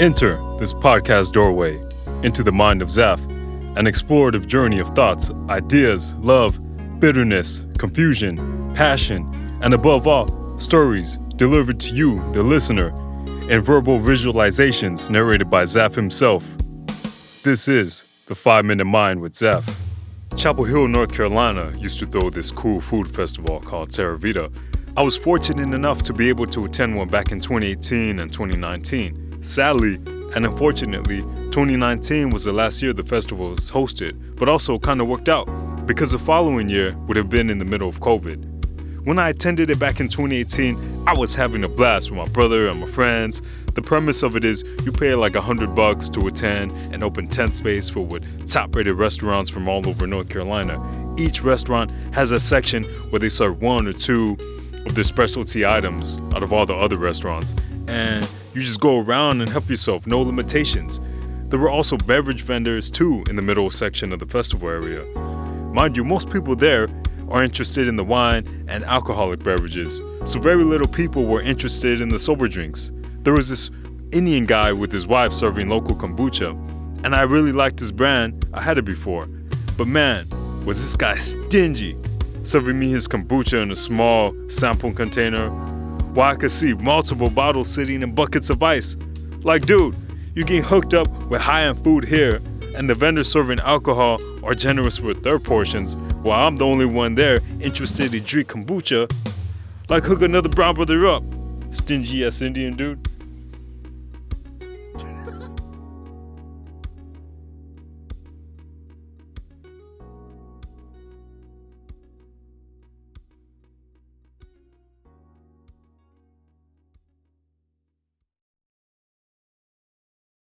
Enter this podcast doorway into the mind of Zaf, an explorative journey of thoughts, ideas, love, bitterness, confusion, passion, and above all, stories delivered to you, the listener, in verbal visualizations narrated by Zaf himself. This is the Five Minute Mind with Zaf. Chapel Hill, North Carolina used to throw this cool food festival called Terra Vita. I was fortunate enough to be able to attend one back in 2018 and 2019. Sadly, and unfortunately, 2019 was the last year the festival was hosted, but also kind of worked out because the following year would have been in the middle of COVID. When I attended it back in 2018, I was having a blast with my brother and my friends. The premise of it is you pay like a hundred bucks to attend an open tent space filled with top-rated restaurants from all over North Carolina. Each restaurant has a section where they serve one or two of their specialty items out of all the other restaurants, and you just go around and help yourself, no limitations. There were also beverage vendors too in the middle section of the festival area. Mind you, most people there are interested in the wine and alcoholic beverages, so very little people were interested in the sober drinks. There was this Indian guy with his wife serving local kombucha, and I really liked his brand, I had it before. But man, was this guy stingy, serving me his kombucha in a small sample container while I could see multiple bottles sitting in buckets of ice. Like, dude, you get hooked up with high end food here, and the vendors serving alcohol are generous with their portions, while I'm the only one there interested in drink kombucha. Like, hook another brown brother up. Stingy ass Indian dude.